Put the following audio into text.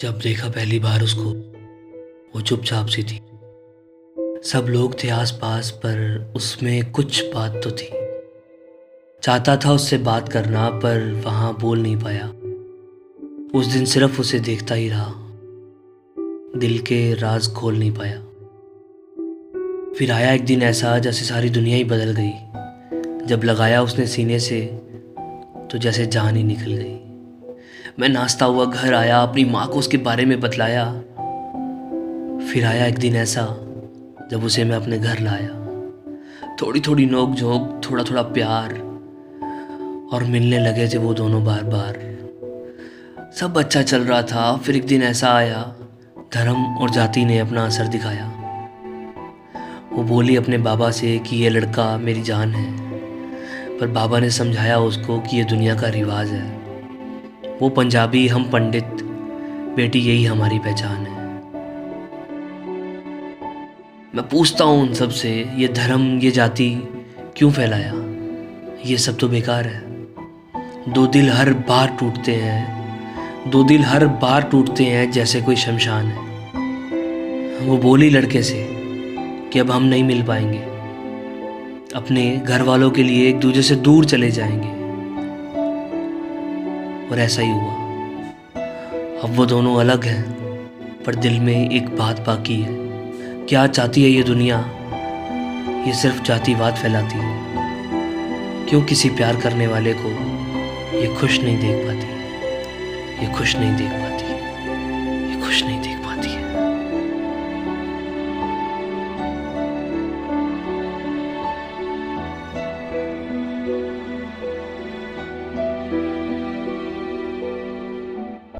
जब देखा पहली बार उसको, वो चुपचाप सी थी। सब लोग थे आसपास, पर उसमें कुछ बात तो थी। चाहता था उससे बात करना, पर वहाँ बोल नहीं पाया। उस दिन सिर्फ़ उसे देखता ही रहा। दिल के राज खोल नहीं पाया। फिर आया एक दिन ऐसा, जैसे सारी दुनिया ही बदल गई। जब लगाया उसने सीने से तो जैसे जान ही निकल गई। मैं नाश्ता हुआ घर आया, अपनी माँ को उसके बारे में बतलाया। फिर आया एक दिन ऐसा, जब उसे मैं अपने घर लाया। थोड़ी थोड़ी नोक झोंक थोड़ा थोड़ा प्यार, और मिलने लगे थे वो दोनों बार बार सब अच्छा चल रहा था, फिर एक दिन ऐसा आया, धर्म और जाति ने अपना असर दिखाया। वो बोली अपने बाबा से कि ये लड़का मेरी जान है, पर बाबा ने समझाया उसको कि ये दुनिया का रिवाज है। वो पंजाबी, हम पंडित। बेटी, यही हमारी पहचान है। मैं पूछता हूँ उन सबसे, ये धर्म, ये जाति क्यों फैलाया? ये सब तो बेकार है। दो दिल हर बार टूटते हैं। दो दिल हर बार टूटते हैं, जैसे कोई शमशान है। वो बोली लड़के से कि अब हम नहीं मिल पाएँगे। अपने घर वालों के लिए एक दूसरे से दूर चले जाएँगे। और ऐसा ही हुआ। अब वो दोनों अलग हैं, पर दिल में एक बात बाकी है। क्या चाहती है ये दुनिया? ये सिर्फ़ जातिवाद फैलाती है। क्यों किसी प्यार करने वाले को ये खुश नहीं देख पाती? ये खुश नहीं देख पाती।